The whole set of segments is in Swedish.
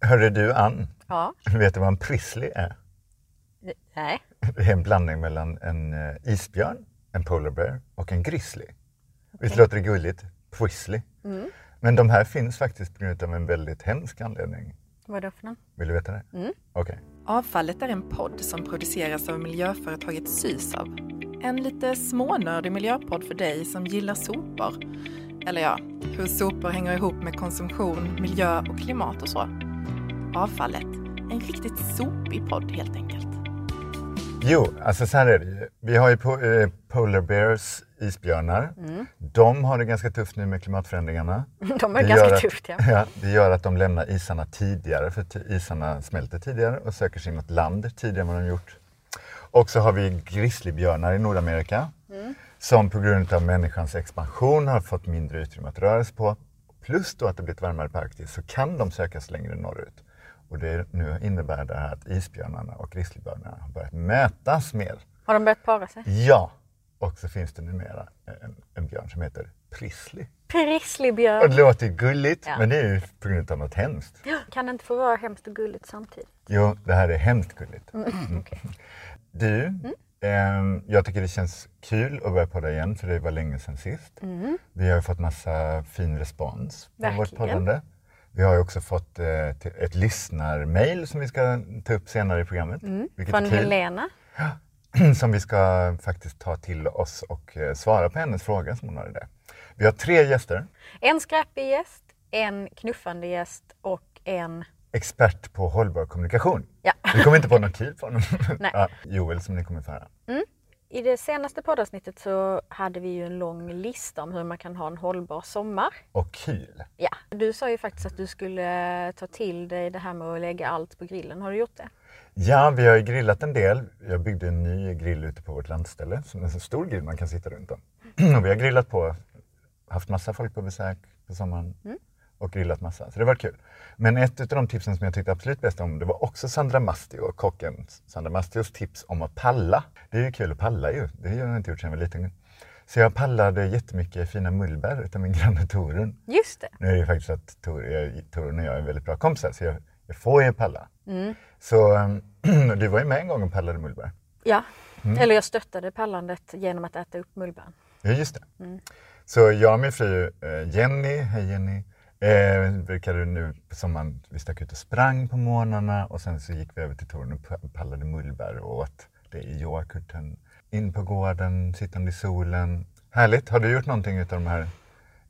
Hörru du Ann, Ja. vet du vad en prizzly är? Nej. Det är en blandning mellan en eh, isbjörn, en polar bear och en grizzly. Visst låter det gulligt? Prizzly. Men de här finns faktiskt på grund av en väldigt hemsk anledning. Vad är det för någon? Vill du veta det? Okej. Avfallet är en podd som produceras av miljöföretaget Sysav. En lite smånördig miljöpodd för dig som gillar sopor. Eller ja, hur sopor hänger ihop med konsumtion, miljö och klimat och så. Avfallet. En riktigt sopig podd helt enkelt. Jo, alltså så här är det ju. Vi har ju po- eh, polar bears, isbjörnar. De har det ganska tufft nu med klimatförändringarna. De är Det ganska att- tufft ja. Ja, det gör att de lämnar isarna tidigare, för isarna smälter tidigare och söker sig mot land tidigare än vad de gjort. Och så har vi grizzlybjörnar i Nordamerika som på grund av människans expansion har fått mindre utrymme att röra sig på. Plus då att det blivit varmare på Arktis så kan de söka sig längre norrut. Och det nu innebär det här att isbjörnarna och grizzlybjörnarna har börjat mötas mer. Har de börjat para sig? Ja, och så finns det numera en, en björn som heter Prizzly. Och Prisslibjörn. det låter gulligt, Ja. men det är ju på grund av något hemskt. Kan det inte få vara hemskt och gulligt samtidigt? Jo, det här är hemskt gulligt. Mm. Okej. Du, ehm, jag tycker det känns kul att börja podda igen för det var länge sedan sist. Vi har ju fått massa fin respons på vårt Verkligen. poddande. Vi har ju också fått eh, ett lyssnarmail som vi ska ta upp senare i programmet. Vilket Från. Helena. som vi ska faktiskt ta till oss och eh, svara på hennes fråga som hon har i det. Vi har tre gäster. En skräpig gäst, en knuffande gäst och en... Expert på hållbar kommunikation. Ja. Vi kommer inte på något kul på honom. Nej. Ja, Joel som ni kommer få höra. I det senaste poddavsnittet så hade vi ju en lång lista om hur man kan ha en hållbar sommar. Och kul. Ja, du sa ju faktiskt att du skulle ta till dig det här med att lägga allt på grillen. Har du gjort det? Ja, vi har ju grillat en del. Jag byggde en ny grill ute på vårt landställe. Som är en stor grill man kan sitta runt om. Och vi har grillat på, haft massa folk på besök på sommaren. Och grillat massa, så det var kul. Men ett av de tipsen som jag tyckte absolut bäst om, det var också Sandra Mastio, kocken Sandra Mastios tips om att palla. Det är ju kul att palla ju, det har jag inte gjort sedan jag var liten. Så jag pallade jättemycket fina mullbär utav min granne Torun. Just det. Nu är det ju faktiskt att Tor, jag, Torun och jag är väldigt bra kompisar så jag, jag får ju palla. Så um, du var ju med en gång och pallade mullbär. Ja. Eller jag stöttade pallandet genom att äta upp mullbären. Ja, just det. Så jag och min fru eh, Jenny, hej Jenny, eh, brukade nu på sommaren, vi stack ut och sprang på morgnarna och sen så gick vi över till Torun och pallade mullbär och åt det i yoghurten. In på gården, sittande i solen. Härligt! Har du gjort någonting utav de här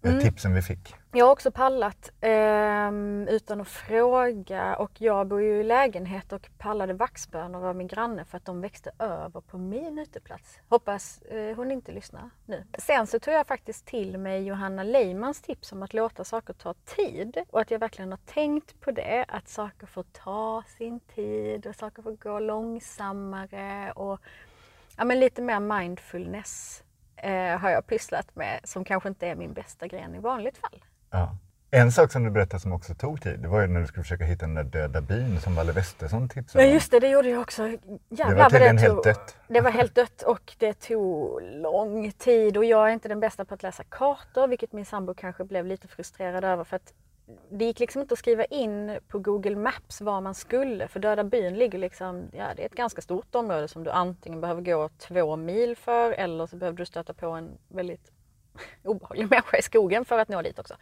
eh, tipsen vi fick? Jag har också pallat ehm, utan att fråga och jag bor ju i lägenhet och pallade vaxbönor av min granne för att de växte över på min uteplats. Hoppas eh, hon inte lyssnar nu. Sen så tog jag faktiskt till mig Johanna Leimans tips om att låta saker ta tid och att jag verkligen har tänkt på det, att saker får ta sin tid och saker får gå långsammare och ja, men lite mer mindfulness eh, har jag pysslat med som kanske inte är min bästa gren i vanligt fall. Ja. En sak som du berättade som också tog tid, det var ju när du skulle försöka hitta den där döda byn som Valle Westesson tipsade Ja om. just det, det gjorde jag också. Jävlar, Det var tydligen helt dött. Det var helt dött och det tog lång tid och jag är inte den bästa på att läsa kartor vilket min sambo kanske blev lite frustrerad över för att det gick liksom inte att skriva in på Google Maps var man skulle för Döda byn ligger liksom, ja det är ett ganska stort område som du antingen behöver gå två mil för eller så behöver du stöta på en väldigt obehaglig människa i skogen för att nå dit också.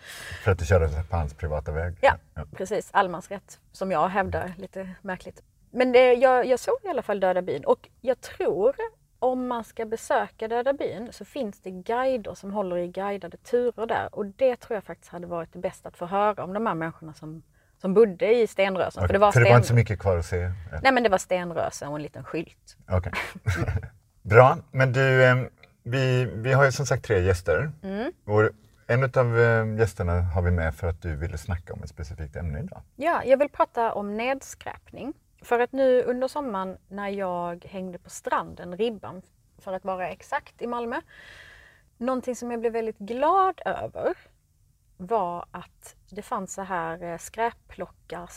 För att du körde på hans privata väg. Ja, precis. Allemansrätt som jag hävdar lite märkligt. Men det, jag, jag såg i alla fall Döda byn och jag tror om man ska besöka Döda byn så finns det guider som håller i guidade turer där och det tror jag faktiskt hade varit det bästa att få höra om de här människorna som, som bodde i stenrösen. Okej, För det var, För det var sten... inte så mycket kvar att se? Nej men det var stenrösen och en liten skylt. Okej. Bra, men du, vi, vi har ju som sagt tre gäster. Mm. Och en av gästerna har vi med för att du ville snacka om ett specifikt ämne idag. Ja, jag vill prata om nedskräpning. För att nu under sommaren när jag hängde på stranden, Ribban för att vara exakt, i Malmö. Någonting som jag blev väldigt glad över var att det fanns så här eh, skräpplockar,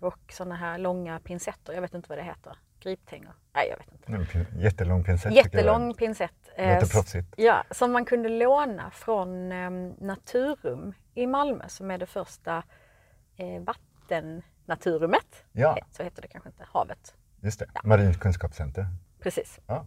och såna här långa pincetter. Jag vet inte vad det heter. Griptänger? Nej, jag vet inte. En jättelång pincett. Jättelång pincett. eh, proffsigt. Ja, som man kunde låna från eh, Naturum i Malmö som är det första eh, Naturrummet, Ja, så heter det kanske inte, havet. just det. Marint kunskapscenter. Precis. Ja.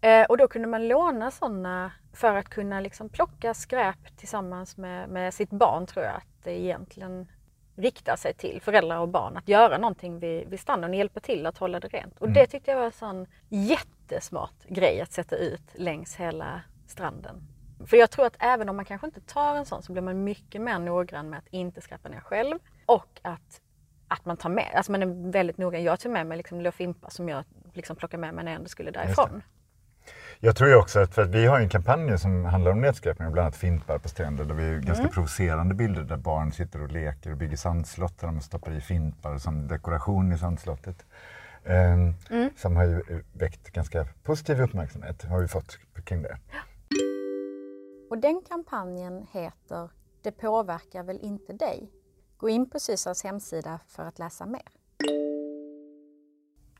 Eh, och då kunde man låna sådana för att kunna liksom plocka skräp tillsammans med, med sitt barn tror jag att det egentligen riktar sig till föräldrar och barn att göra någonting vid, vid stranden och hjälpa till att hålla det rent. Och Mm. det tyckte jag var en sån jättesmart grej att sätta ut längs hela stranden. För jag tror att även om man kanske inte tar en sån så blir man mycket mer noggrann med att inte skräpa ner själv och att, att man tar med, alltså man är väldigt noga. Jag tog med mig liksom Lilla Fimpa som jag liksom plockade med mig när jag ändå skulle därifrån. Jag tror ju också att, för att vi har ju en kampanj som handlar om nedskräpning, bland annat fimpar på stränder, där vi har ganska Mm. provocerande bilder där barn sitter och leker och bygger sandslott där de stoppar i fimpar som dekoration i sandslottet. Ehm, Mm. Som har ju väckt ganska positiv uppmärksamhet, har vi fått kring det. Och den kampanjen heter Det påverkar väl inte dig? Gå in på Sysavs hemsida för att läsa mer.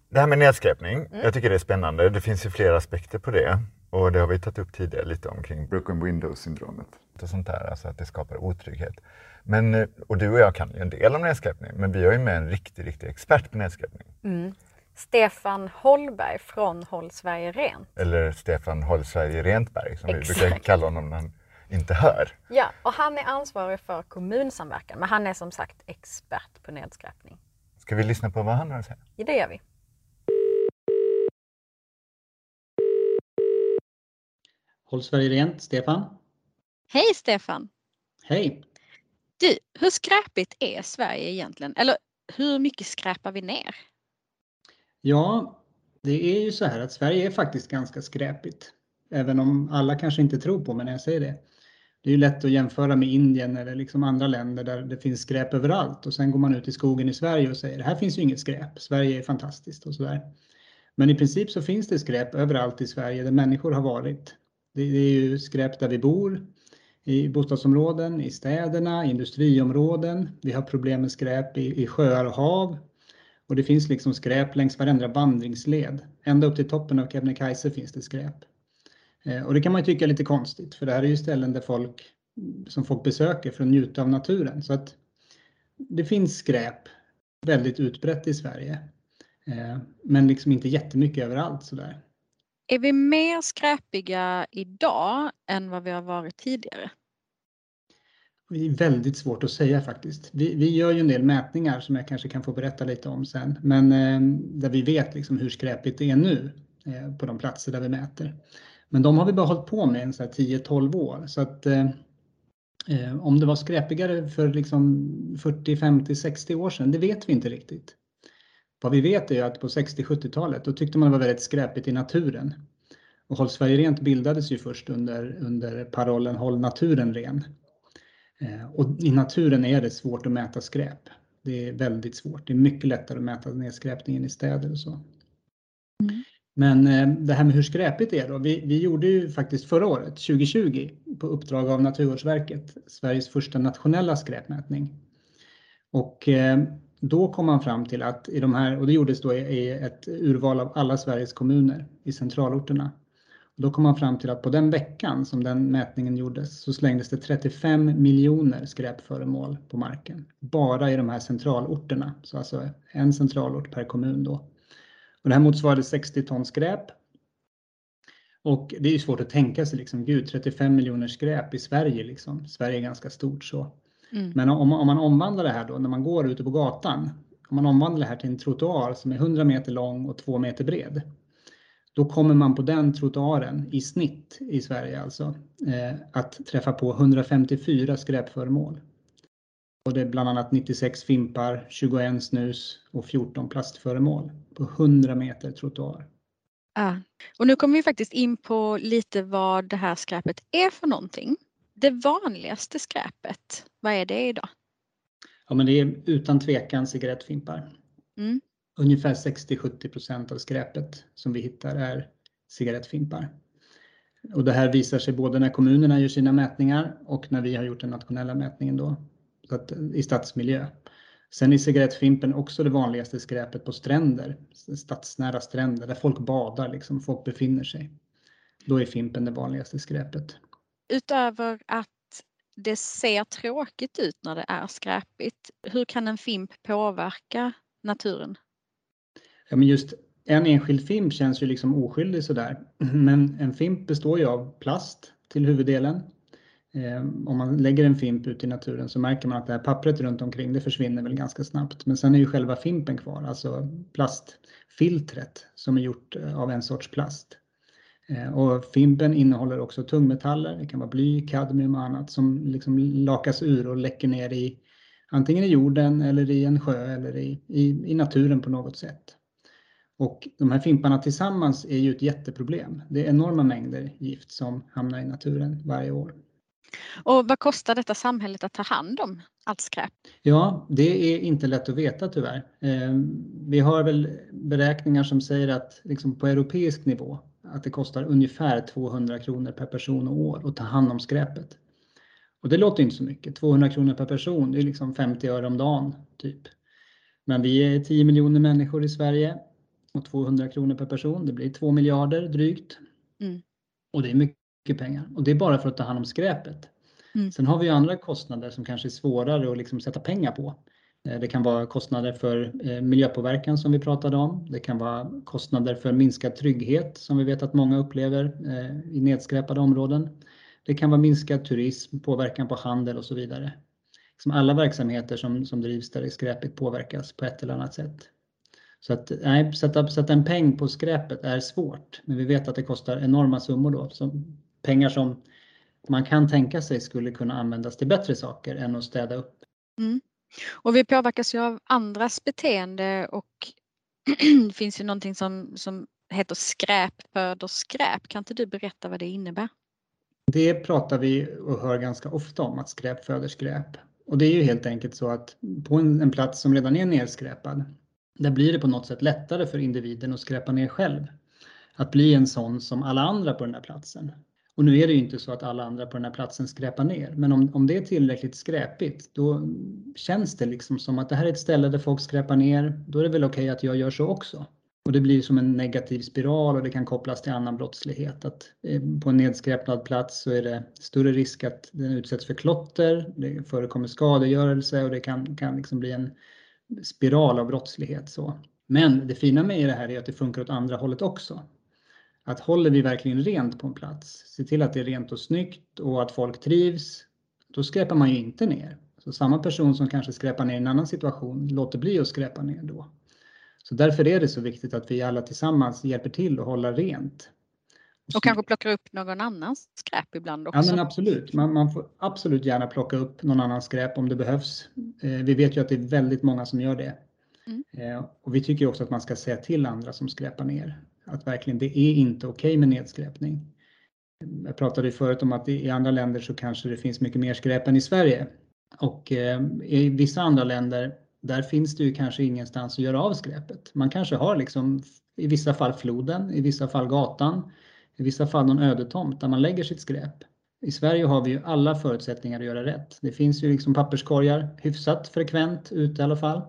Det här med nedskräpning, Mm. jag tycker det är spännande. Det finns ju flera aspekter på det. Och det har vi tagit upp tidigare lite omkring broken window-syndromet. Och sånt där, alltså att det skapar otrygghet. Men, och du och jag kan ju en del om nedskräpning, men vi har ju med en riktig, riktig expert på nedskräpning. Stefan Holberg från Håll Sverige Rent. Eller Stefan Håll Sverige Rentberg som vi Exakt. brukar kalla honom när han inte hör. Ja, och han är ansvarig för kommunsamverkan, men han är som sagt expert på nedskräpning. Ska vi lyssna på vad han har att säga? Ja, det gör vi. Håll Sverige rent, Stefan. Hej Stefan! Hej! Du, hur skräpigt är Sverige egentligen? Eller hur mycket skräpar vi ner? Ja, det är ju så här att Sverige är faktiskt ganska skräpigt. Även om alla kanske inte tror på mig när jag säger det. Det är ju lätt att jämföra med Indien eller liksom andra länder där det finns skräp överallt och sen går man ut i skogen i Sverige och säger här finns ju inget skräp, Sverige är fantastiskt och sådär. Men i princip så finns det skräp överallt i Sverige där människor har varit. Det är ju skräp där vi bor, i bostadsområden, i städerna, i industriområden. Vi har problem med skräp i, i sjöar och hav. Och det finns liksom skräp längs varenda vandringsled. Ända upp till toppen av Kebnekaise finns det skräp. Eh, Och det kan man ju tycka är lite konstigt, för det här är ju ställen där folk, som folk besöker för att njuta av naturen. Så att det finns skräp väldigt utbrett i Sverige. Eh, Men liksom inte jättemycket överallt sådär. Är vi mer skräpiga idag än vad vi har varit tidigare? Det är väldigt svårt att säga faktiskt. Vi, vi gör ju en del mätningar som jag kanske kan få berätta lite om sen, men eh, där vi vet liksom hur skräpigt det är nu eh, på de platser där vi mäter. Men de har vi bara hållit på med i 10-12 år så att eh, eh, om det var skräpigare för liksom 40, 50, 60 år sedan, det vet vi inte riktigt. Vad vi vet är ju att på 60-70-talet då tyckte man det var väldigt skräpigt i naturen. Och Håll Sverige Rent bildades ju först under, under parollen Håll naturen ren. Eh, Och i naturen är det svårt att mäta skräp. Det är väldigt svårt. Det är mycket lättare att mäta nedskräpningen i städer och så. Mm. Men eh, det här med hur skräpigt det är då. Vi, vi gjorde ju faktiskt förra året, 2020, på uppdrag av Naturvårdsverket, Sveriges första nationella skräpmätning. Och eh, då kom man fram till att i de här, och det gjordes då i, i ett urval av alla Sveriges kommuner i centralorterna. Då kom man fram till att på den veckan som den mätningen gjordes så slängdes det 35 miljoner skräpföremål på marken. Bara i de här centralorterna, så alltså en centralort per kommun då. Och det här motsvarade 60 ton skräp. Och det är ju svårt att tänka sig liksom, gud 35 miljoner skräp i Sverige liksom. Sverige är ganska stort så. Mm. Men om, om man omvandlar det här då när man går ute på gatan, om man omvandlar det här till en trottoar som är 100 meter lång och 2 meter bred. Då kommer man på den trottoaren i snitt i Sverige alltså eh, att träffa på 154 skräpföremål. Och det är bland annat 96 fimpar, 21 snus och 14 plastföremål på 100 meter trottoar. Ja. Och nu kommer vi faktiskt in på lite vad det här skräpet är för någonting. Det vanligaste skräpet, vad är det idag? Ja, men det är utan tvekan cigarettfimpar. Mm. Ungefär 60-70 procent av skräpet som vi hittar är cigarettfimpar. Och det här visar sig både när kommunerna gör sina mätningar och när vi har gjort den nationella mätningen då, att, i stadsmiljö. Sen är cigarettfimpen också det vanligaste skräpet på stränder, stadsnära stränder där folk badar, liksom, folk befinner sig. Då är fimpen det vanligaste skräpet. Utöver att det ser tråkigt ut när det är skräpigt. Hur kan en fimp påverka naturen? Ja, men just en enskild fimp känns ju liksom oskyldig sådär. Men en fimp består ju av plast till huvuddelen. Eh, om man lägger en fimp ut i naturen så märker man att det här pappret runt omkring det försvinner väl ganska snabbt. Men sen är ju själva fimpen kvar, alltså plastfiltret som är gjort eh, av en sorts plast. Eh, och fimpen innehåller också tungmetaller, det kan vara bly, kadmium och annat som liksom lakas ur och läcker ner i antingen i jorden eller i en sjö eller i, i, i naturen på något sätt. Och de här fimparna tillsammans är ju ett jätteproblem. Det är enorma mängder gift som hamnar i naturen varje år. Och vad kostar detta samhället att ta hand om allt skräp? Ja, det är inte lätt att veta tyvärr. Eh, vi har väl beräkningar som säger att liksom på europeisk nivå att det kostar ungefär 200 kronor per person och år att ta hand om skräpet. Och det låter inte så mycket. 200 kronor per person, det är liksom 50 öre om dagen typ. Men vi är 10 miljoner människor i Sverige och 200 kronor per person, det blir 2 miljarder drygt. Mm. Och det är mycket pengar. Och det är bara för att ta hand om skräpet. Mm. Sen har vi andra kostnader som kanske är svårare att liksom sätta pengar på. Eh, det kan vara kostnader för eh, miljöpåverkan som vi pratade om. Det kan vara kostnader för minskad trygghet som vi vet att många upplever eh, i nedskräpade områden. Det kan vara minskad turism, påverkan på handel och så vidare. Som alla verksamheter som, som drivs där det är skräpigt påverkas på ett eller annat sätt. Så att nej, sätta, sätta en peng på skräpet är svårt, men vi vet att det kostar enorma summor då. Som pengar som man kan tänka sig skulle kunna användas till bättre saker än att städa upp. Mm. Och vi påverkas ju av andras beteende och det finns ju någonting som, som heter skräp föder skräp. Kan inte du berätta vad det innebär? Det pratar vi och hör ganska ofta om, att skräp föder skräp. Och det är ju helt enkelt så att på en, en plats som redan är nedskräpad, där blir det på något sätt lättare för individen att skräpa ner själv. Att bli en sån som alla andra på den här platsen. Och nu är det ju inte så att alla andra på den här platsen skräpar ner, men om, om det är tillräckligt skräpigt, då känns det liksom som att det här är ett ställe där folk skräpar ner. Då är det väl okej okay att jag gör så också. Och det blir som en negativ spiral och det kan kopplas till annan brottslighet. Att eh, på en nedskräpnad plats så är det större risk att den utsätts för klotter, det förekommer skadegörelse och det kan, kan liksom bli en spiral av brottslighet. Så. Men det fina med det här är att det funkar åt andra hållet också att håller vi verkligen rent på en plats, se till att det är rent och snyggt och att folk trivs, då skräpar man ju inte ner. Så samma person som kanske skräpar ner i en annan situation låter bli att skräpa ner då. Så därför är det så viktigt att vi alla tillsammans hjälper till att hålla rent. Och, och kanske plockar upp någon annans skräp ibland också. Ja men absolut, man, man, får absolut gärna plocka upp någon annans skräp om det behövs. Eh, vi vet ju att det är väldigt många som gör det. Mm. Eh, och vi tycker också att man ska säga till andra som skräpar ner att verkligen det är inte okej okay med nedskräpning. Jag pratade förut om att i andra länder så kanske det finns mycket mer skräp än i Sverige. Och eh, i vissa andra länder, där finns det ju kanske ingenstans att göra av skräpet. Man kanske har liksom i vissa fall floden, i vissa fall gatan, i vissa fall någon ödetomt där man lägger sitt skräp. I Sverige har vi ju alla förutsättningar att göra rätt. Det finns ju liksom papperskorgar hyfsat frekvent ute i alla fall,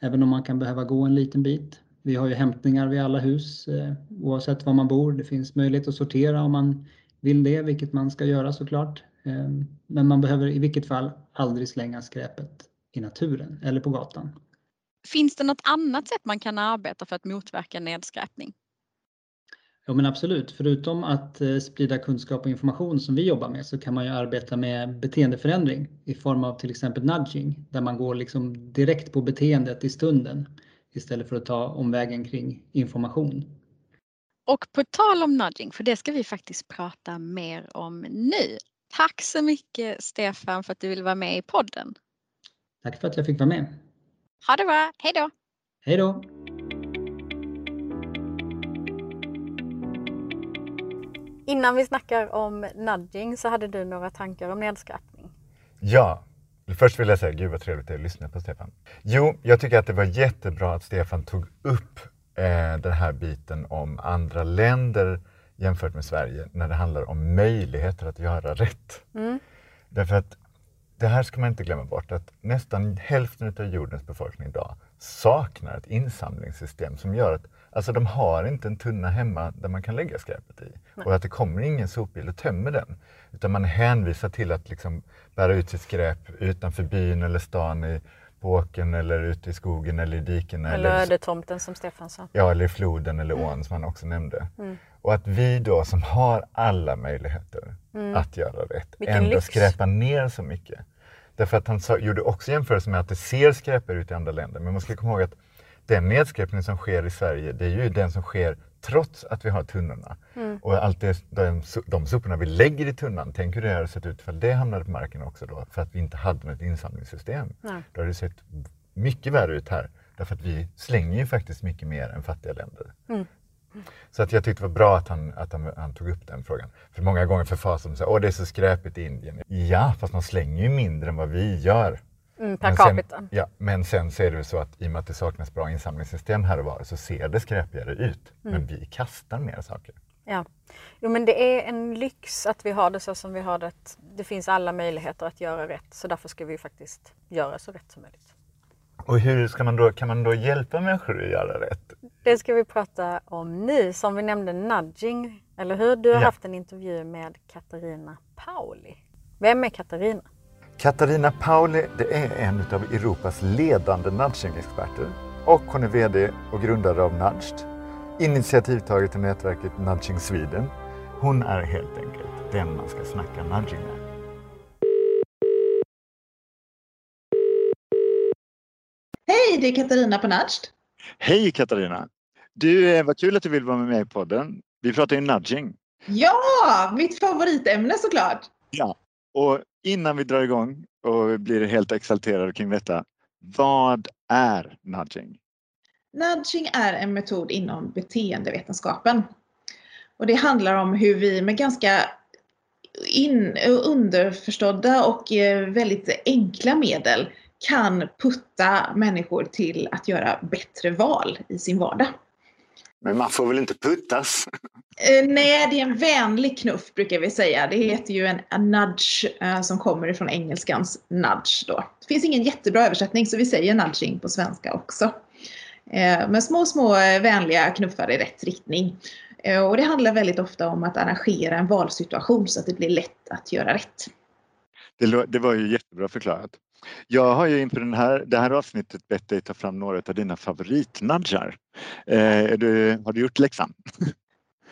även om man kan behöva gå en liten bit. Vi har ju hämtningar vid alla hus eh, oavsett var man bor. Det finns möjlighet att sortera om man vill det, vilket man ska göra såklart. Eh, men man behöver i vilket fall aldrig slänga skräpet i naturen eller på gatan. Finns det något annat sätt man kan arbeta för att motverka nedskräpning? Ja men absolut, förutom att eh, sprida kunskap och information som vi jobbar med så kan man ju arbeta med beteendeförändring i form av till exempel nudging där man går liksom direkt på beteendet i stunden istället för att ta omvägen kring information. Och på tal om nudging, för det ska vi faktiskt prata mer om nu. Tack så mycket Stefan för att du ville vara med i podden. Tack för att jag fick vara med. Ha det bra, hej då! Hej då! Innan vi snackar om nudging så hade du några tankar om nedskräpning. Ja, Först vill jag säga, gud vad trevligt det är att lyssna på Stefan. Jo, jag tycker att det var jättebra att Stefan tog upp eh, den här biten om andra länder jämfört med Sverige när det handlar om möjligheter att göra rätt. Mm. Därför att det här ska man inte glömma bort att nästan hälften av jordens befolkning idag saknar ett insamlingssystem som gör att Alltså de har inte en tunna hemma där man kan lägga skräpet i. Och att det kommer ingen sopbil och tömmer den. Utan man är hänvisad till att liksom bära ut sitt skräp utanför byn eller stan, i, på åkern eller ute i skogen eller i diken. Eller ödetomten som Stefan sa. Ja, eller i floden eller ån som han också nämnde. Mm. Och att vi då som har alla möjligheter mm. att göra rätt Vilken ändå lyx. skräpar ner så mycket. Därför att han sa, gjorde också jämförelse med att det ser skräpare ut i andra länder. Men man ska komma ihåg att den nedskräpning som sker i Sverige, det är ju den som sker trots att vi har tunnorna. Mm. Och allt det, de, de soporna vi lägger i tunnan, tänk hur det hade sett ut för det hamnade på marken också då, för att vi inte hade något insamlingssystem. Nej. Då hade det sett mycket värre ut här, därför att vi slänger ju faktiskt mycket mer än fattiga länder. Mm. Så att jag tyckte det var bra att han, att han, han tog upp den frågan. För många gånger förfasar de sig, åh det är så skräpigt i Indien. Ja, fast man slänger ju mindre än vad vi gör. Mm, per capita. ja, men sen så är det så att i och med att det saknas bra insamlingssystem här och var så ser det skräpigare ut. Mm. Men vi kastar mer saker. Ja, jo men det är en lyx att vi har det så som vi har det. Det finns alla möjligheter att göra rätt så därför ska vi faktiskt göra så rätt som möjligt. Och hur ska man då, kan man då hjälpa människor att göra rätt? Det ska vi prata om nu. Som vi nämnde nudging, eller hur? Du har ja. haft en intervju med Katarina Pauli. Vem är Katarina? Katarina Pauli det är en av Europas ledande nudging-experter och hon är VD och grundare av Nudged, initiativtagare till nätverket Nudging Sweden. Hon är helt enkelt den man ska snacka nudging med. Hej, det är Katarina på Nudged. Hej Katarina! Du, eh, vad kul att du vill vara med i podden. Vi pratar ju nudging. Ja, mitt favoritämne såklart. Ja, och innan vi drar igång och blir helt exalterade kring detta. Vad är nudging? Nudging är en metod inom beteendevetenskapen. Och det handlar om hur vi med ganska in, underförstådda och eh, väldigt enkla medel kan putta människor till att göra bättre val i sin vardag. Men man får väl inte puttas? Eh, nej, det är en vänlig knuff brukar vi säga. Det heter ju en nudge eh, som kommer ifrån engelskans nudge. Då. Det finns ingen jättebra översättning så vi säger nudging på svenska också. Eh, men små, små vänliga knuffar i rätt riktning. Och det handlar väldigt ofta om att arrangera en valsituation så att det blir lätt att göra rätt. Det, det var ju jättebra förklarat. Jag har ju inför den här, det här avsnittet bett dig ta fram några av dina favoritnudgar. Eh, du, har du gjort läxan?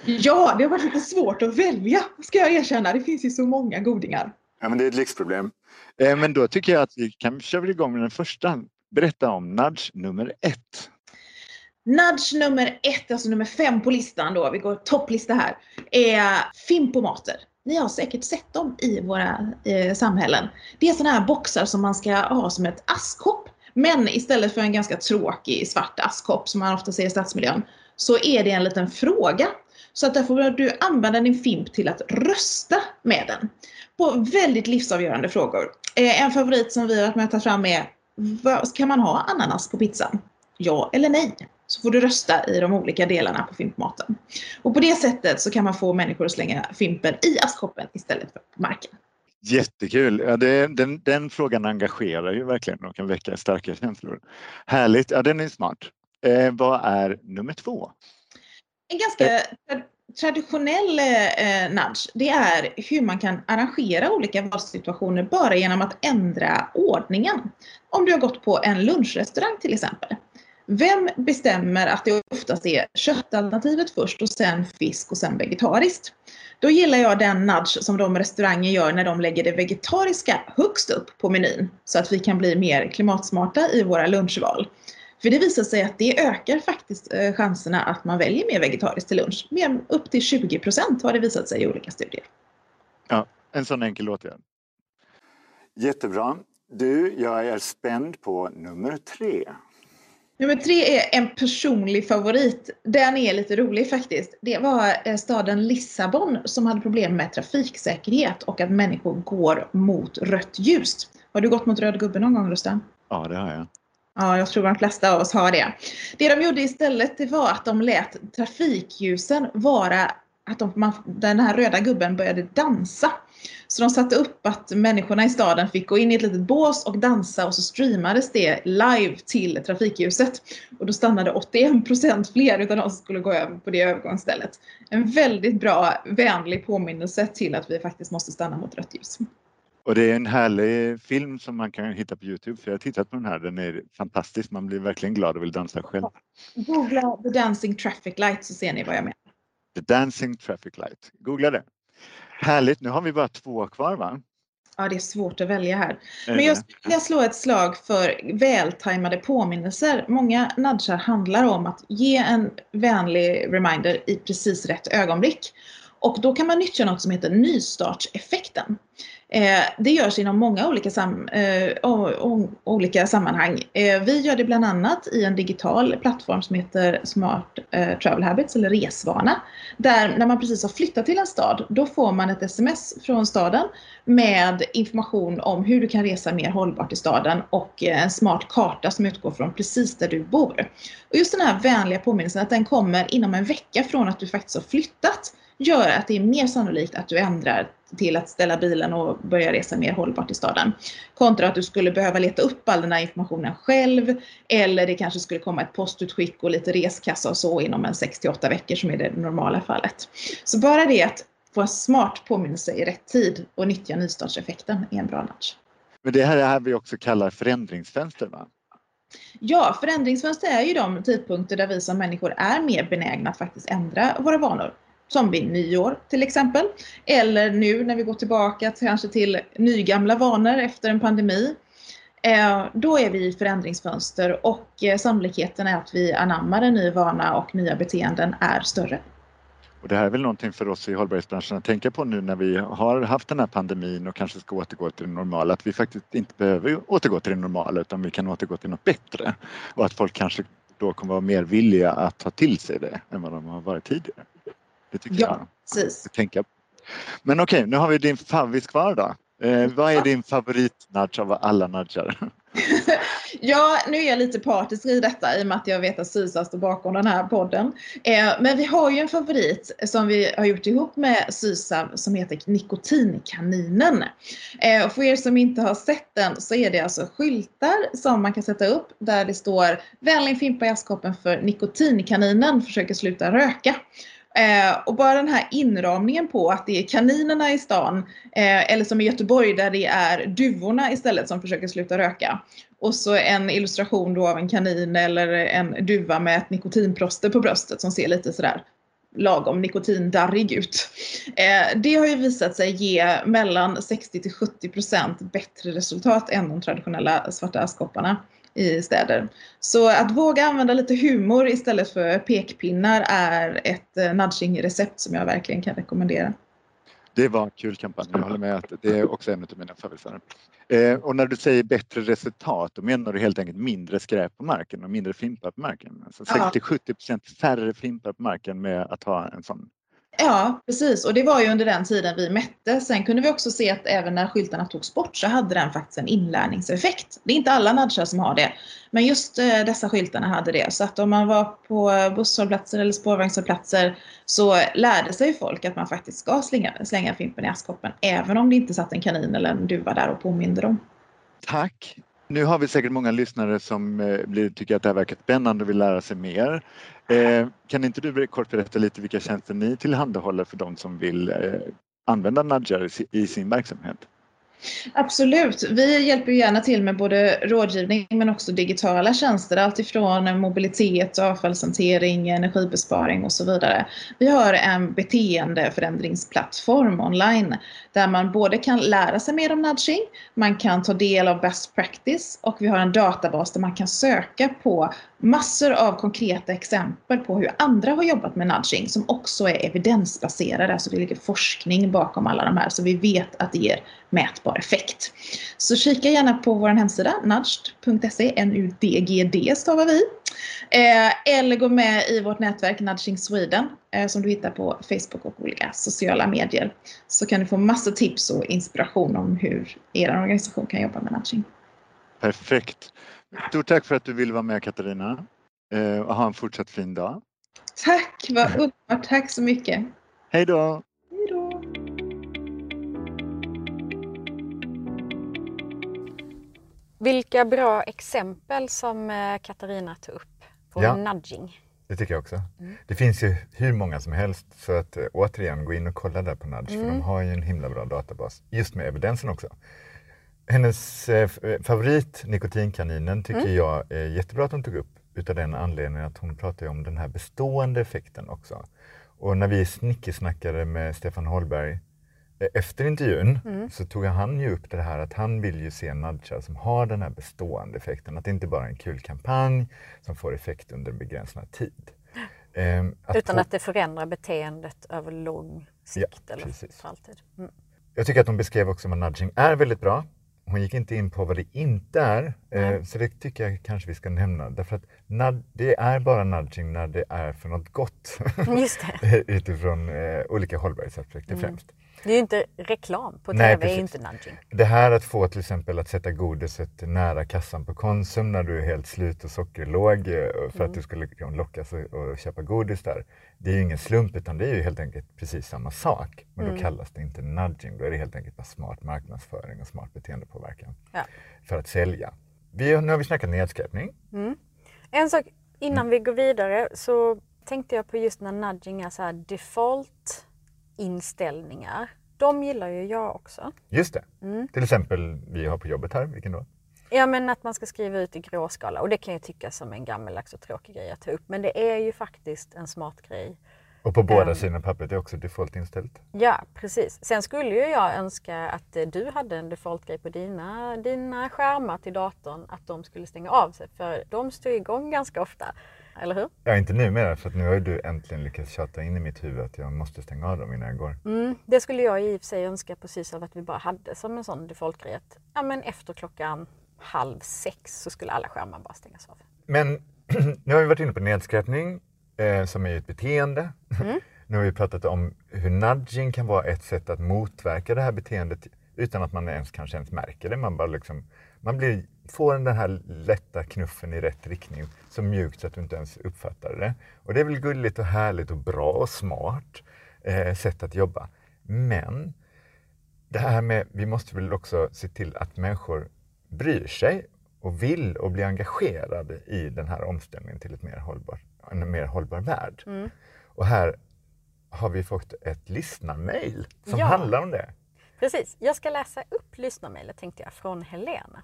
Ja, det har varit lite svårt att välja, ska jag erkänna. Det finns ju så många godingar. Ja, men det är ett lyxproblem. Eh, men då tycker jag att vi kan köra igång med den första. Berätta om nudge nummer ett. Nudge nummer ett, alltså nummer fem på listan då, vi går topplista här, är fimpomater. Ni har säkert sett dem i våra eh, samhällen. Det är sådana här boxar som man ska ha som ett askkopp. Men istället för en ganska tråkig svart askkopp som man ofta ser i stadsmiljön så är det en liten fråga. Så att där får du använda din FIMP till att rösta med den. På väldigt livsavgörande frågor. Eh, en favorit som vi har varit med att ta fram är, kan man ha ananas på pizzan? Ja eller nej? Så får du rösta i de olika delarna på fimpmaten. Och på det sättet så kan man få människor att slänga fimpen i askkoppen istället för på marken. Jättekul! Ja, det, den, den, frågan engagerar ju verkligen och kan väcka starka känslor. Härligt! Ja, den är smart. Eh, vad är nummer två? En ganska eh. traditionell eh, nudge, det är hur man kan arrangera olika valsituationer bara genom att ändra ordningen. Om du har gått på en lunchrestaurang till exempel vem bestämmer att det oftast är köttalternativet först och sen fisk och sen vegetariskt? Då gillar jag den nudge som de restauranger gör när de lägger det vegetariska högst upp på menyn så att vi kan bli mer klimatsmarta i våra lunchval. För det visar sig att det ökar faktiskt eh, chanserna att man väljer mer vegetariskt till lunch. Med upp till 20 procent har det visat sig i olika studier. Ja, en sån enkel åtgärd. Jättebra. Du, jag är spänd på nummer tre. Nummer tre är en personlig favorit. Den är lite rolig faktiskt. Det var eh, staden Lissabon som hade problem med trafiksäkerhet och att människor går mot rött ljus. Har du gått mot röd gubbe någon gång Rustan? Ja, det har jag. Ja, jag tror de flesta av oss har det. Det de gjorde istället det var att de lät trafikljusen vara att de, man, den här röda gubben började dansa. Så de satte upp att människorna i staden fick gå in i ett litet bås och dansa och så streamades det live till trafikljuset. Och då stannade 81% fler utav de som skulle gå över på det övergångsstället. En väldigt bra, vänlig påminnelse till att vi faktiskt måste stanna mot rött ljus. Och det är en härlig film som man kan hitta på Youtube, för jag har tittat på den här. Den är fantastisk. Man blir verkligen glad och vill dansa själv. Googla The Dancing Traffic Light så ser ni vad jag menar. The Dancing Traffic Light. Googla det. Härligt, nu har vi bara två kvar va? Ja, det är svårt att välja här. Men jag skulle vilja slå ett slag för vältajmade påminnelser. Många nudgar handlar om att ge en vänlig reminder i precis rätt ögonblick. Och då kan man nyttja något som heter nystartseffekten. Eh, det görs inom många olika, sam eh, olika sammanhang. Eh, vi gör det bland annat i en digital plattform som heter Smart eh, Travel Habits eller Resvana. Där när man precis har flyttat till en stad, då får man ett sms från staden med information om hur du kan resa mer hållbart i staden och eh, en smart karta som utgår från precis där du bor. Och just den här vänliga påminnelsen att den kommer inom en vecka från att du faktiskt har flyttat gör att det är mer sannolikt att du ändrar till att ställa bilen och börja resa mer hållbart i staden. Kontra att du skulle behöva leta upp all den här informationen själv eller det kanske skulle komma ett postutskick och lite reskassa och så inom en 68 veckor som är det normala fallet. Så bara det att få en smart påminnelse i rätt tid och nyttja nystartseffekten är en bra nudge. Men det här är det här vi också kallar förändringsfönster va? Ja, förändringsfönster är ju de tidpunkter där vi som människor är mer benägna att faktiskt ändra våra vanor som vid nyår till exempel. Eller nu när vi går tillbaka kanske till nygamla vanor efter en pandemi. Eh, då är vi i förändringsfönster och eh, sannolikheten är att vi anammar en ny vana och nya beteenden är större. Och det här är väl någonting för oss i hållbarhetsbranschen att tänka på nu när vi har haft den här pandemin och kanske ska återgå till det normala. Att vi faktiskt inte behöver återgå till det normala utan vi kan återgå till något bättre. Och att folk kanske då kommer vara mer villiga att ta till sig det än vad de har varit tidigare. Det tycker ja, jag. Precis. Tänka. Men okej, okay, nu har vi din favvis kvar då. Eh, vad är din favoritnudge av alla nudgar? ja, nu är jag lite partisk i detta i och med att jag vet att Sysa står bakom den här podden. Eh, men vi har ju en favorit som vi har gjort ihop med Sysa som heter Nikotinkaninen. Eh, och för er som inte har sett den så är det alltså skyltar som man kan sätta upp där det står Vänlig fimpa i askkoppen för Nikotinkaninen försöker sluta röka. Eh, och bara den här inramningen på att det är kaninerna i stan, eh, eller som i Göteborg där det är duvorna istället som försöker sluta röka. Och så en illustration då av en kanin eller en duva med ett nikotinproster på bröstet som ser lite sådär lagom nikotindarrig ut. Eh, det har ju visat sig ge mellan 60 till 70 procent bättre resultat än de traditionella svarta askkopparna i städer. Så att våga använda lite humor istället för pekpinnar är ett eh, nudging-recept som jag verkligen kan rekommendera. Det var en kul kampanj, jag håller med att det är också en av mina favoriter. Eh, och när du säger bättre resultat, då menar du helt enkelt mindre skräp på marken och mindre fimpar på marken. Alltså 60-70 färre fimpar på marken med att ha en sån Ja, precis. Och det var ju under den tiden vi mätte. Sen kunde vi också se att även när skyltarna togs bort så hade den faktiskt en inlärningseffekt. Det är inte alla nudgar som har det. Men just eh, dessa skyltarna hade det. Så att om man var på busshållplatser eller spårvagnshållplatser så lärde sig folk att man faktiskt ska slänga, slänga fimpen i askkoppen. Även om det inte satt en kanin eller en duva där och påminde dem. Tack! Nu har vi säkert många lyssnare som eh, blir, tycker att det här verkar spännande och vill lära sig mer. Eh, kan inte du kort berätta lite vilka tjänster ni tillhandahåller för de som vill eh, använda nudgar i sin verksamhet? Absolut. Vi hjälper gärna till med både rådgivning men också digitala tjänster. Alltifrån mobilitet, avfallshantering, energibesparing och så vidare. Vi har en beteendeförändringsplattform online där man både kan lära sig mer om nudging, man kan ta del av best practice och vi har en databas där man kan söka på massor av konkreta exempel på hur andra har jobbat med nudging som också är evidensbaserade, alltså det ligger forskning bakom alla de här så vi vet att det ger mätbar effekt. Så kika gärna på vår hemsida nudged.se, N-U-D-G-D stavar vi. Eh, eller gå med i vårt nätverk Nudging Sweden eh, som du hittar på Facebook och olika sociala medier. Så kan du få massa tips och inspiration om hur er organisation kan jobba med nudging. Perfekt. Stort tack för att du ville vara med Katarina. Eh, och ha en fortsatt fin dag. Tack, vad underbart. Tack så mycket. Hej då! Hej då! Vilka bra exempel som eh, Katarina tog upp på Ja. nudging. Det tycker jag också. Mm. Det finns ju hur många som helst. Så att eh, återigen, gå in och kolla där på Nudge. För Mm. de har ju en himla bra databas. Just med evidensen också. Hennes eh, eh, favorit, nikotinkaninen, tycker Mm. jag är jättebra att hon tog upp. Utav den anledningen att hon pratar om den här bestående effekten också. Och när vi snickesnackade med Stefan Holberg eh, efter intervjun Mm. så tog han ju upp det här att han vill ju se nudgar som har den här bestående effekten. Att det inte bara är en kul kampanj som får effekt under en begränsad tid. Ehm, Utan få- att det förändrar beteendet över lång sikt Ja, eller precis. för alltid. Mm. Jag tycker att hon beskrev också vad nudging är väldigt bra. Hon gick inte in på vad det inte är, eh, Nej. så det tycker jag kanske vi ska nämna. Därför att det är bara nudging när det är för något gott. Just det. Utifrån eh, olika hållbarhetsaspekter Mm. främst. Det är ju inte reklam på Nej, TV, är ju precis. inte nudging. Det här att få till exempel att sätta godiset nära kassan på Konsum när du är helt slut och sockerlåg eh, för Mm. att du skulle liksom lockas att köpa godis där. Det är ju ingen slump utan det är ju helt enkelt precis samma sak. Men Mm. då kallas det inte nudging, då är det helt enkelt bara smart marknadsföring och smart beteendepåverkan Ja. för att sälja. Vi, nu har vi snackat nedskräpning. Mm. En sak Mm. innan vi går vidare så tänkte jag på just när nudging är så här default inställningar. De gillar ju jag också. Just det, Mm. till exempel vi har på jobbet här, vilken då? Ja men att man ska skriva ut i gråskala och det kan jag tycka som en gammeldags och tråkig grej att ta upp. Men det är ju faktiskt en smart grej. Och på båda Ehm. sidorna pappret är också default inställt. Ja precis. Sen skulle ju jag önska att eh, du hade en default-grej på dina, dina skärmar till datorn att de skulle stänga av sig för de står igång ganska ofta. Eller hur? Ja, inte numera för att nu har du äntligen lyckats tjata in i mitt huvud att jag måste stänga av dem innan jag går. Mm, det skulle jag i och för sig önska precis av att vi bara hade som en sån default-grej ja, men efter klockan halv sex så skulle alla skärmar bara stängas av. Men nu har vi varit inne på nedskräpning eh, som är ju ett beteende. Mm. nu har vi pratat om hur nudging kan vara ett sätt att motverka det här beteendet utan att man ens kanske ens märker det. Man, bara liksom, man blir, får den här lätta knuffen i rätt riktning så mjukt så att du inte ens uppfattar det. Och det är väl gulligt och härligt och bra och smart eh, sätt att jobba. Men det här med, vi måste väl också se till att människor bryr sig och vill och blir engagerade i den här omställningen till ett mer hållbar, en mer hållbar värld. Mm. Och här har vi fått ett lyssnarmail som Ja. handlar om det. Precis, jag ska läsa upp lyssnarmejlet tänkte jag från Helena.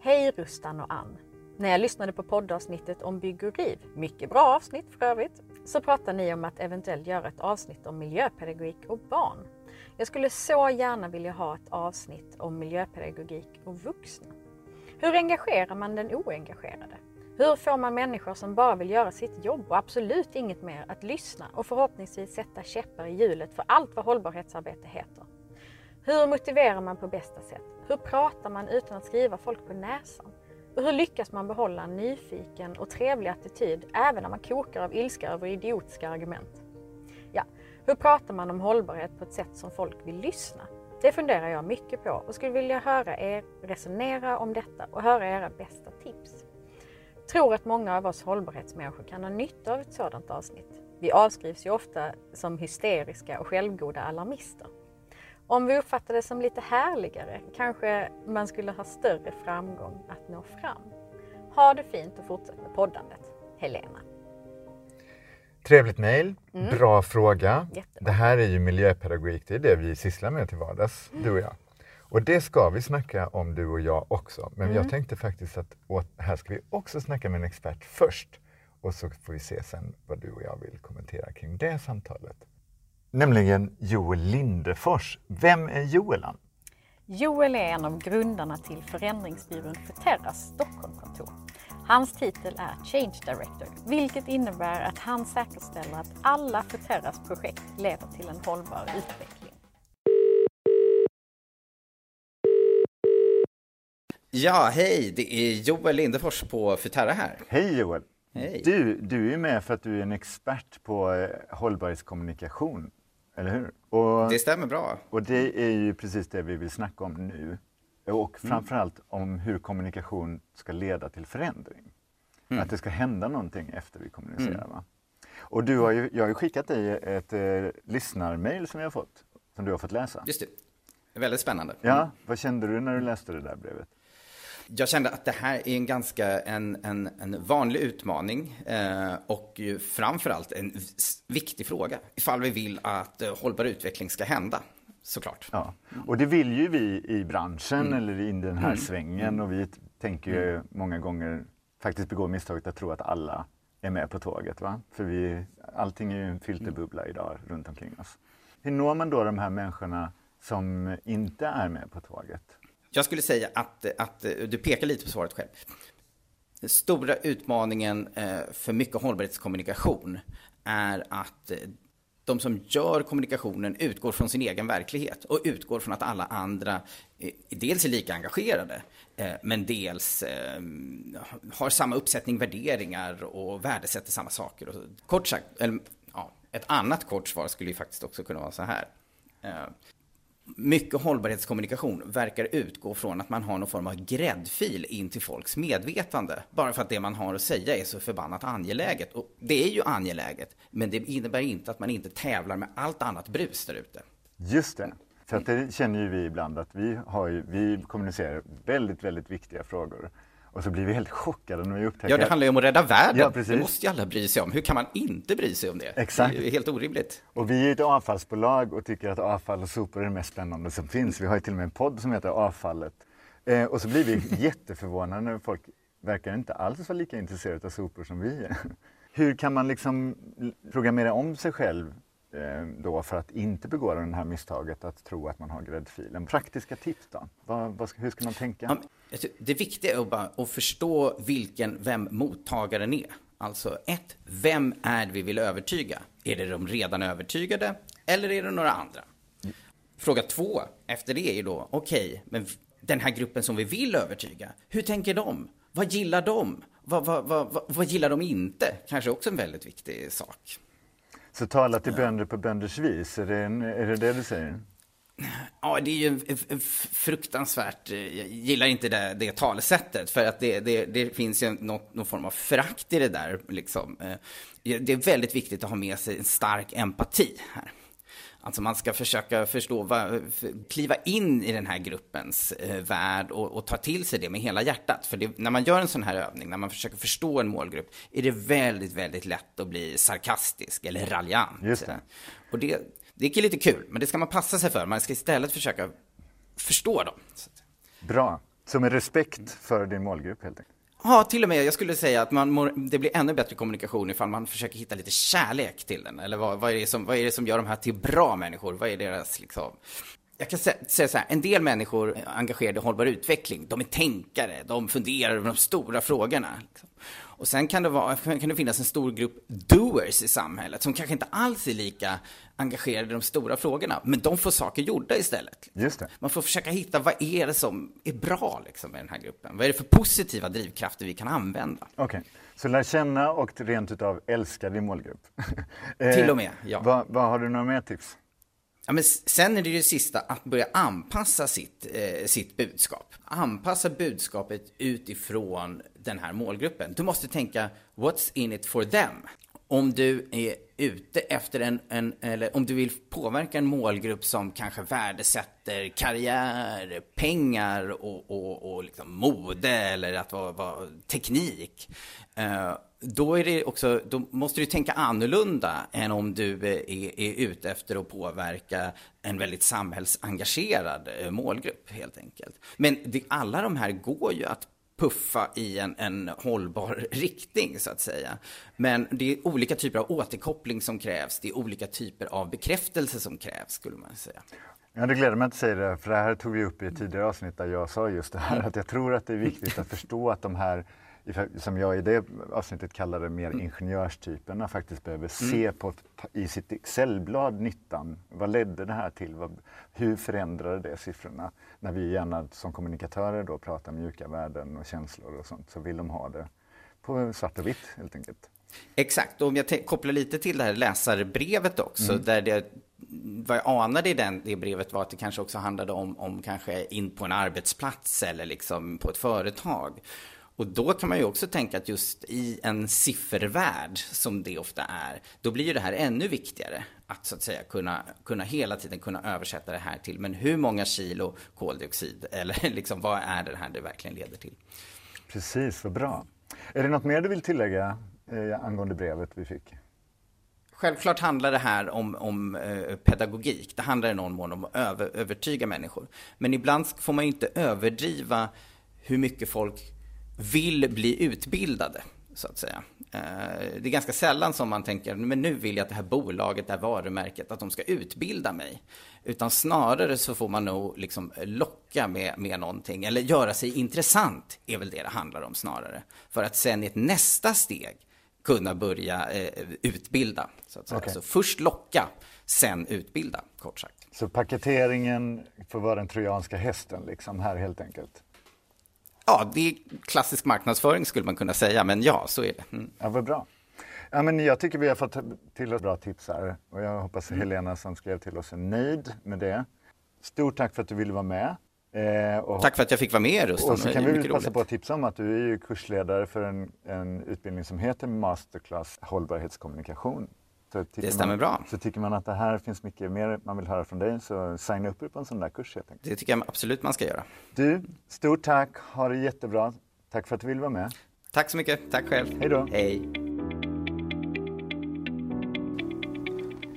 Hej Rustan och Ann. När jag lyssnade på poddavsnittet om bygg och riv, mycket bra avsnitt för övrigt, så pratade ni om att eventuellt göra ett avsnitt om miljöpedagogik och barn. Jag skulle så gärna vilja ha ett avsnitt om miljöpedagogik och vuxna. Hur engagerar man den oengagerade? Hur får man människor som bara vill göra sitt jobb och absolut inget mer att lyssna och förhoppningsvis sätta käppar i hjulet för allt vad hållbarhetsarbete heter? Hur motiverar man på bästa sätt? Hur pratar man utan att skriva folk på näsan? Och hur lyckas man behålla en nyfiken och trevlig attityd även när man kokar av ilska över idiotiska argument? Ja, hur pratar man om hållbarhet på ett sätt som folk vill lyssna? Det funderar jag mycket på och skulle vilja höra er resonera om detta och höra era bästa tips. Tror att många av oss hållbarhetsmänniskor kan ha nytta av ett sådant avsnitt. Vi avskrivs ju ofta som hysteriska och självgoda alarmister. Om vi uppfattar det som lite härligare kanske man skulle ha större framgång att nå fram. Ha det fint och fortsätt med poddandet. Helena. Trevligt mejl, Mm. bra fråga. Jättebra. Det här är ju miljöpedagogik, det är det vi sysslar med till vardags, du och jag. Och det ska vi snacka om du och jag också. Men Mm. jag tänkte faktiskt att åt, här ska vi också snacka med en expert först. Och så får vi se sen vad du och jag vill kommentera kring det samtalet. Nämligen Joel Lindefors. Vem är Joel? Ann? Joel är en av grundarna till förändringsbyrån Futerras Stockholmkontor. Hans titel är Change Director, vilket innebär att han säkerställer att alla Futerras projekt leder till en hållbar utveckling. Ja, hej! Det är Joel Lindefors på Futerra här. Hej Joel! Hej. Du, du är med för att du är en expert på eh, hållbarhetskommunikation, eller hur? Och... Det stämmer bra. Och det är ju precis det vi vill snacka om nu. Och Mm. framförallt om hur kommunikation ska leda till förändring. Mm. Att det ska hända någonting efter vi kommunicerar. Va? Och du har ju, jag har ju skickat dig ett eh, lyssnarmail som jag har fått, som du har fått läsa. Just det. Väldigt spännande. Ja, vad kände du när du läste det där brevet? Jag kände att det här är en ganska en, en, en vanlig utmaning eh, och framförallt en viktig fråga ifall vi vill att eh, hållbar utveckling ska hända. Såklart. Ja, och det vill ju vi i branschen mm. eller i den här mm. svängen och vi tänker ju mm. många gånger faktiskt begå misstaget att tro att alla är med på tåget. Va? För vi, allting är ju en filterbubbla idag runt omkring oss. Hur når man då de här människorna som inte är med på tåget? Jag skulle säga att, att eh, du pekar lite på svaret själv. Den stora utmaningen eh, för mycket hållbarhetskommunikation är att eh, de som gör kommunikationen utgår från sin egen verklighet och utgår från att alla andra dels är lika engagerade men dels har samma uppsättning värderingar och värdesätter samma saker. Kort sagt, eller, ja, ett annat kort svar skulle ju faktiskt också kunna vara så här mycket hållbarhetskommunikation verkar utgå från att man har någon form av gräddfil in till folks medvetande. Bara för att det man har att säga är så förbannat angeläget. Och det är ju angeläget, men det innebär inte att man inte tävlar med allt annat brus där ute. Just det. För att det känner ju vi ibland att vi, har ju, vi kommunicerar väldigt, väldigt viktiga frågor. Och så blir vi helt chockade när vi upptäcker... Ja, det handlar ju om att rädda världen. Ja, precis. Det måste ju alla bry sig om. Hur kan man inte bry sig om det? Exakt. Det är ju helt orimligt. Och vi är ett avfallsbolag och tycker att avfall och sopor är det mest spännande som finns. Vi har ju till och med en podd som heter Avfallet. Eh, och så blir vi jätteförvånade när folk verkar inte alls vara lika intresserade av sopor som vi är. Hur kan man liksom programmera om sig själv Eh, då för att inte begå det här misstaget att tro att man har gräddfilen? Praktiska tips då? Vad, vad, hur ska man tänka? Alltså, det viktiga är att, bara, att förstå vilken, vem mottagaren är. Alltså ett, vem är det vi vill övertyga? Är det de redan övertygade eller är det några andra? Fråga två efter det är ju då, okej, okay, men den här gruppen som vi vill övertyga, hur tänker de? Vad gillar de? Vad, vad, vad, vad gillar de inte? Kanske också en väldigt viktig sak. Så tala till bönder på bönders vis, är det, en, är det det du säger? Ja, det är ju fruktansvärt, eh, jag gillar inte det, det talesättet för att det, det, det finns ju något, någon form av förakt i det där. Liksom. Eh, det är väldigt viktigt att ha med sig en stark empati här. Alltså man ska försöka förstå, vad, kliva in i den här gruppens eh, värld och, och, ta till sig det med hela hjärtat. För det, när man gör en sån här övning, när man försöker förstå en målgrupp, är det väldigt, väldigt lätt att bli sarkastisk eller raljant. Just det. Och det, det är lite kul, men det ska man passa sig för. Man ska istället försöka förstå dem. Bra. Så med respekt för din målgrupp helt enkelt? Ja, till och med. Jag skulle säga att man mår, det blir ännu bättre kommunikation ifall man försöker hitta lite kärlek till den. Eller vad, vad, är, det som, vad är det som gör de här till bra människor? Vad är deras liksom... Jag kan säga så här, en del människor engagerade i hållbar utveckling, de är tänkare, de funderar över de stora frågorna. Liksom. Och sen kan det, vara, kan det finnas en stor grupp doers i samhället som kanske inte alls är lika engagerade i de stora frågorna, men de får saker gjorda istället. Just det. Man får försöka hitta vad är det som är bra liksom, med den här gruppen? Vad är det för positiva drivkrafter vi kan använda? Okej, okay. så lär känna och rent utav älska din målgrupp. Till och med, ja. Vad, vad har du några mer tips? Ja, men sen är det ju sista att börja anpassa sitt, eh, sitt budskap. Anpassa budskapet utifrån den här målgruppen. Du måste tänka, what's in it for them? Om du är ute efter en, en, eller om du vill påverka en målgrupp som kanske värdesätter karriär, pengar och, och, och liksom mode eller att vara, vara teknik. Eh, då, är det också, då måste du tänka annorlunda än om du eh, är, är ute efter att påverka en väldigt samhällsengagerad eh, målgrupp helt enkelt. Men det, alla de här går ju att puffa i en, en hållbar riktning så att säga. Men det är olika typer av återkoppling som krävs. Det är olika typer av bekräftelse som krävs skulle man säga. Ja, det gläder mig att du säger det, för det här tog vi upp i ett tidigare avsnitt där jag sa just det här att jag tror att det är viktigt att förstå att de här som jag i det avsnittet kallade mer mm. ingenjörstyperna faktiskt behöver mm. se på i sitt Excelblad nyttan. Vad ledde det här till? Vad, hur förändrade det siffrorna? När vi gärna som kommunikatörer då pratar mjuka värden och känslor och sånt så vill de ha det på svart och vitt helt enkelt. Exakt, och om jag kopplar lite till det här läsarbrevet också, mm. där det vad jag anade i den, det brevet var att det kanske också handlade om, om kanske in på en arbetsplats eller liksom på ett företag. Och då kan man ju också tänka att just i en siffervärld som det ofta är, då blir ju det här ännu viktigare. Att så att säga kunna, kunna hela tiden kunna översätta det här till, men hur många kilo koldioxid eller liksom vad är det här det verkligen leder till? Precis, vad bra. Är det något mer du vill tillägga eh, angående brevet vi fick? Självklart handlar det här om, om eh, pedagogik. Det handlar i någon mån om att över, övertyga människor. Men ibland får man ju inte överdriva hur mycket folk vill bli utbildade, så att säga. Eh, det är ganska sällan som man tänker, men nu vill jag att det här bolaget, det här varumärket, att de ska utbilda mig. Utan snarare så får man nog liksom locka med, med någonting, eller göra sig intressant, är väl det det handlar om snarare. För att sen i ett nästa steg kunna börja eh, utbilda. Så att säga. Okej. Så först locka, sen utbilda, kort sagt. Så paketeringen får vara den trojanska hästen liksom här helt enkelt. Ja, det är klassisk marknadsföring skulle man kunna säga, men ja, så är det. Mm. Ja, vad bra. Ja, men jag tycker vi har fått till oss bra tips här och jag hoppas Helena som skrev till oss är nöjd med det. Stort tack för att du ville vara med. Eh, Tack för att jag fick vara med Rustan. och så kan vi väl passa roligt. på att tipsa om att du är kursledare för en, en utbildning som heter Masterclass hållbarhetskommunikation. Så tycker Det stämmer man, bra. Så tycker man att det här finns mycket mer man vill höra från dig så signa upp er på en sån där kurs helt enkelt. Det tycker jag absolut man ska göra. Du, stort tack, ha det jättebra. Tack för att du ville vara med. Tack så mycket. Tack själv. Hej då. Hej.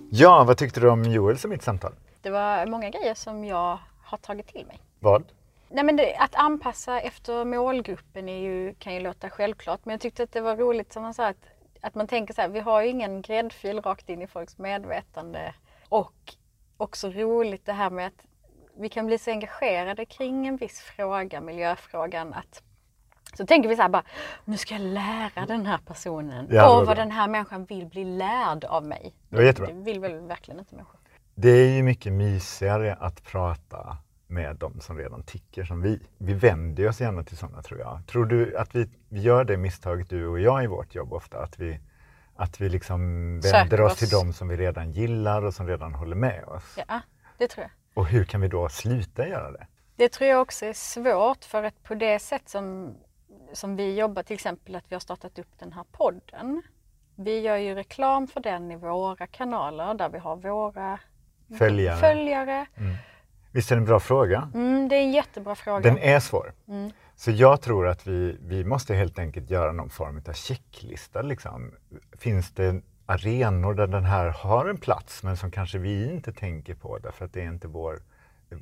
Ja, vad tyckte du om Joels och mitt samtal? Det var många grejer som jag har tagit till mig. Vad? Nej, men det, att anpassa efter målgruppen är ju, kan ju låta självklart men jag tyckte att det var roligt som han sa att, att man tänker så här, vi har ju ingen gräddfil rakt in i folks medvetande. Och också roligt det här med att vi kan bli så engagerade kring en viss fråga, miljöfrågan, att så tänker vi så här bara, nu ska jag lära den här personen. Ja, och vad den här människan vill bli lärd av mig. Det var jättebra. Det vill väl verkligen inte människor. Det är ju mycket mysigare att prata med de som redan tycker som vi. Vi vänder oss gärna till sådana tror jag. Tror du att vi, vi gör det misstaget du och jag i vårt jobb ofta? Att vi, att vi liksom vänder oss oss. till de som vi redan gillar och som redan håller med oss. Ja, det tror jag. Och hur kan vi då sluta göra det? Det tror jag också är svårt för att på det sätt som, som vi jobbar, till exempel att vi har startat upp den här podden. Vi gör ju reklam för den i våra kanaler där vi har våra Följare. följare. Visst är det en bra fråga? Mm, det är en jättebra fråga. Den är svår. Mm. Så jag tror att vi, vi måste helt enkelt göra någon form av checklista. Liksom. Finns det arenor där den här har en plats men som kanske vi inte tänker på därför att det är inte vår,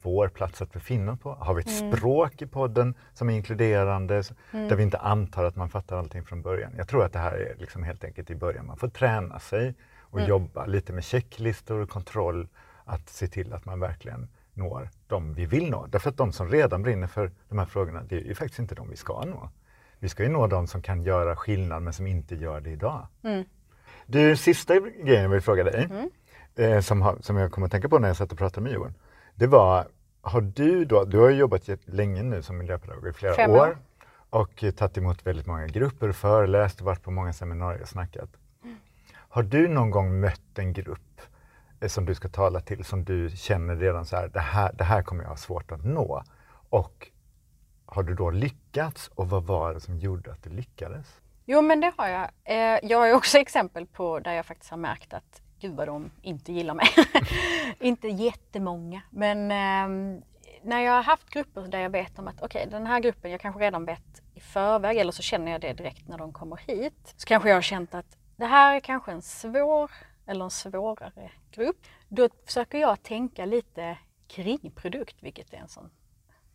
vår plats att befinna på? Har vi ett språk i podden som är inkluderande där vi inte antar att man fattar allting från början? Jag tror att det här är liksom helt enkelt i början. Man får träna sig och jobba lite med checklistor och kontroll att se till att man verkligen når de vi vill nå. Därför att de som redan brinner för de här frågorna, det är ju faktiskt inte de vi ska nå. Vi ska ju nå de som kan göra skillnad men som inte gör det idag. Du, sista grejen jag vill fråga dig, eh, som, har, som jag kom att tänka på när jag satt och pratade med Johan. Det var, har du då, du har ju jobbat länge nu som miljöpedagog i flera Fem år. år. Och tagit emot väldigt många grupper, föreläst och varit på många seminarier och snackat. Har du någon gång mött en grupp som du ska tala till som du känner redan så här, det här, det här kommer jag ha svårt att nå? Och har du då lyckats och vad var det som gjorde att du lyckades? Jo men det har jag. Eh, jag har ju också exempel på där jag faktiskt har märkt att gud vad de inte gillar mig. inte jättemånga men ehm, när jag har haft grupper där jag vet om att okej den här gruppen, jag kanske redan vet i förväg eller så känner jag det direkt när de kommer hit. Så kanske jag har känt att det här är kanske en svår eller en svårare grupp. Då försöker jag tänka lite kring produkt, vilket är en sån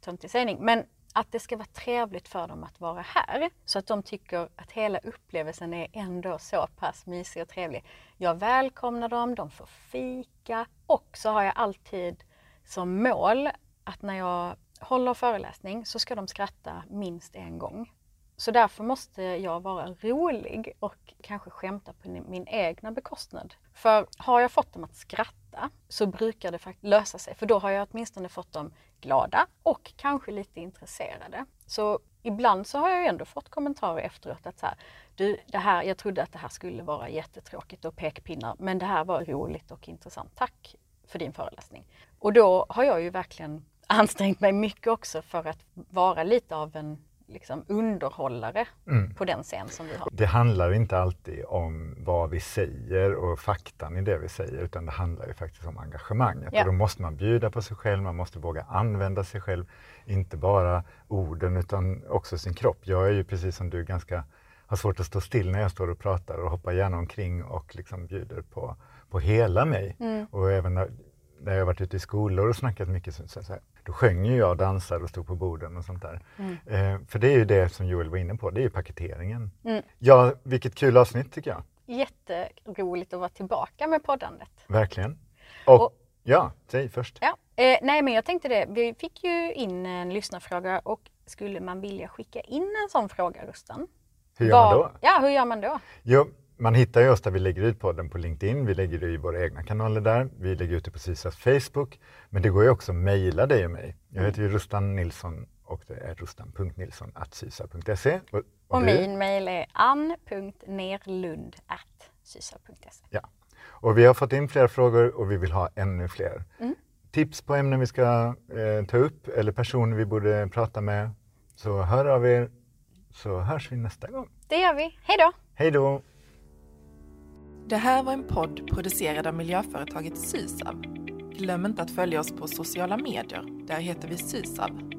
töntig sägning. Men att det ska vara trevligt för dem att vara här. Så att de tycker att hela upplevelsen är ändå så pass mysig och trevlig. Jag välkomnar dem, de får fika och så har jag alltid som mål att när jag håller föreläsning så ska de skratta minst en gång. Så därför måste jag vara rolig och kanske skämta på min egna bekostnad. För har jag fått dem att skratta så brukar det faktiskt lösa sig. För då har jag åtminstone fått dem glada och kanske lite intresserade. Så ibland så har jag ju ändå fått kommentarer efteråt att så här, du, det här, jag trodde att det här skulle vara jättetråkigt och pekpinnar men det här var roligt och intressant. Tack för din föreläsning. Och då har jag ju verkligen ansträngt mig mycket också för att vara lite av en liksom underhållare Mm. på den scen som vi har. Det handlar inte alltid om vad vi säger och faktan i det vi säger utan det handlar ju faktiskt om engagemanget. Ja. Och då måste man bjuda på sig själv, man måste våga använda sig själv. Inte bara orden utan också sin kropp. Jag är ju precis som du ganska, har svårt att stå still när jag står och pratar och hoppar gärna omkring och liksom bjuder på, på hela mig. Mm. Och även när, när jag har varit ute i skolor och snackat mycket så, så, så här, då sjöng ju jag och dansade och stod på borden och sånt där. Mm. Eh, för det är ju det som Joel var inne på, det är ju paketeringen. Mm. Ja, vilket kul avsnitt tycker jag. Jätteroligt att vara tillbaka med poddandet. Verkligen. Och, Och- ja, säg först. Ja. Eh, nej men jag tänkte det, vi fick ju in en lyssnarfråga och skulle man vilja skicka in en sån fråga Rustan? Hur gör man Vad- då? Ja, hur gör man då? Jo, man hittar ju oss där vi lägger ut podden på LinkedIn. Vi lägger det i våra egna kanaler där. Vi lägger ut det på Sysas Facebook. Men det går ju också att mejla dig och mig. Jag heter ju Rustan Nilsson och det är rustan.nilsson.sysa.se. Och, Och du? min mejl är ann.nerlund.sysa.se. Ja. Och vi har fått in flera frågor och vi vill ha ännu fler. Mm. Tips på ämnen vi ska eh, ta upp eller personer vi borde prata med. Så hör av er så hörs vi nästa gång. Det gör vi. Hej då! Hej då! Det här var en podd producerad av miljöföretaget Sysav. Glöm inte att följa oss på sociala medier. Där heter vi Sysav.